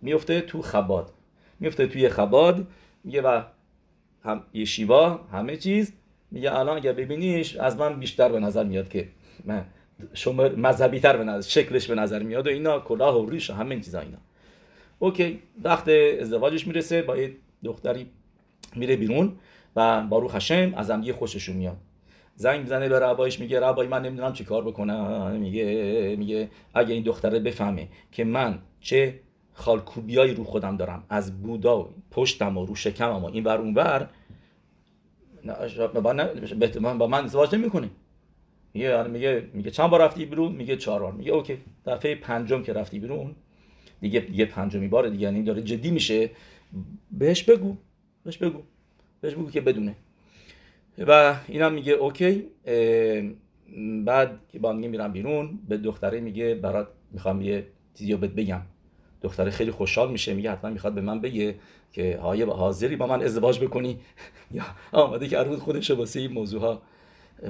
میفته تو خباد. میفته توی خباد میگه و هم یه شیوا همه چیز. میگه الان اگر ببینیش از من بیشتر به نظر میاد که من شما مذهبی تر به نظر شکلش به نظر میاد و اینا کلاه و ریش و همه این چیزا اینا. اوکی وقت ازدواجش می‌رسه با یه دختری میره بیرون و باروخ هشم از هم خوششون میاد. زنگ می‌زنه به ربایش میگه ربای من نمی‌دونم چی کار بکنم. میگه میگه اگه این دختره بفهمه که من چه خالکوبیایی رو خودم دارم از بودا پشتم و رو شکمم و این بر اون بر با من ازدواج نمی‌کنه میگه میگه میگه چند بار رفتی بیرون؟ میگه چهار بار. میگه اوکی. دفعه پنجم که رفتی بیرون دیگه دیگه پنجمی بار دیگه یعنی داره جدی میشه. بهش بگو بهش بگو بهش بگو که بدونه. و اینم میگه اوکی بعد که با میگه میرم بیرون به دختره میگه برات می‌خوام یه چیزی رو بگم. دختره خیلی خوشحال میشه میگه حتما می‌خواد به من بگه که های حاضری با من ازدواج بکنی؟ یا آماده که عروض خودش واسه این موضوع ها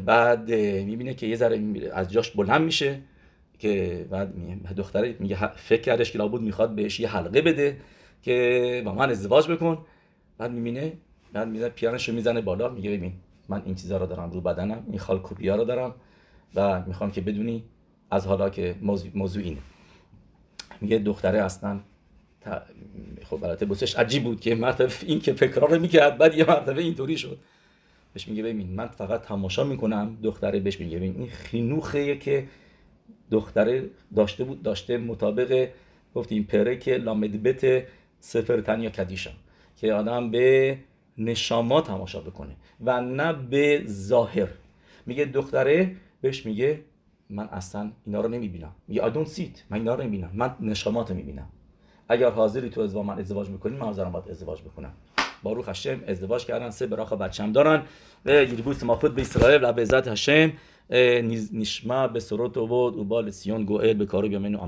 بعد می‌بینه که یه ذره از جاش بلند میشه که بعد دختره میگه فکر کردش که لابد می‌خواد بهش یه حلقه بده که با من ازدواج بکن. بعد می‌بینه بعد می‌زنه پیانش رو می‌زنه بالا میگه ببین من این چیزا رو دارم رو بدنم این خالکوبیا رو دارم و می‌خوام که بدونی از حالا که موضوع, موضوع اینه. میگه دختره اصلا تا... خب البته بسش عجیب بود که مرتبه این که فکرها رو می‌کرد بعد یه مرتبه اینطوری شد. بهش میگه ببین من فقط تماشا می‌کنم دختره بهش میگه ببین این خینوخه که دختره داشته بود داشته مطابق گفتیم پره که لامدبت سفر تنیا کدیشم. که آدم به نشاما تماشا بکنه و نه به ظاهر. میگه دختره بهش میگه من اصلا اینا رو نمی‌بینم. میگه I don't see it. من اینا رو نمی‌بینم. من نشامات رو می‌بینم. اگر حاضری تو ازدواج من ازدواج می‌کنی من حاضرم باید ازدواج بکنم. باروخ هشم ازدواج کردن. سه براخ بچم دارن. و یربوس مافود به اسرائیل و به عزت هشم نشما به سروت و بود و بال سیون گوئل به کارو بیامنو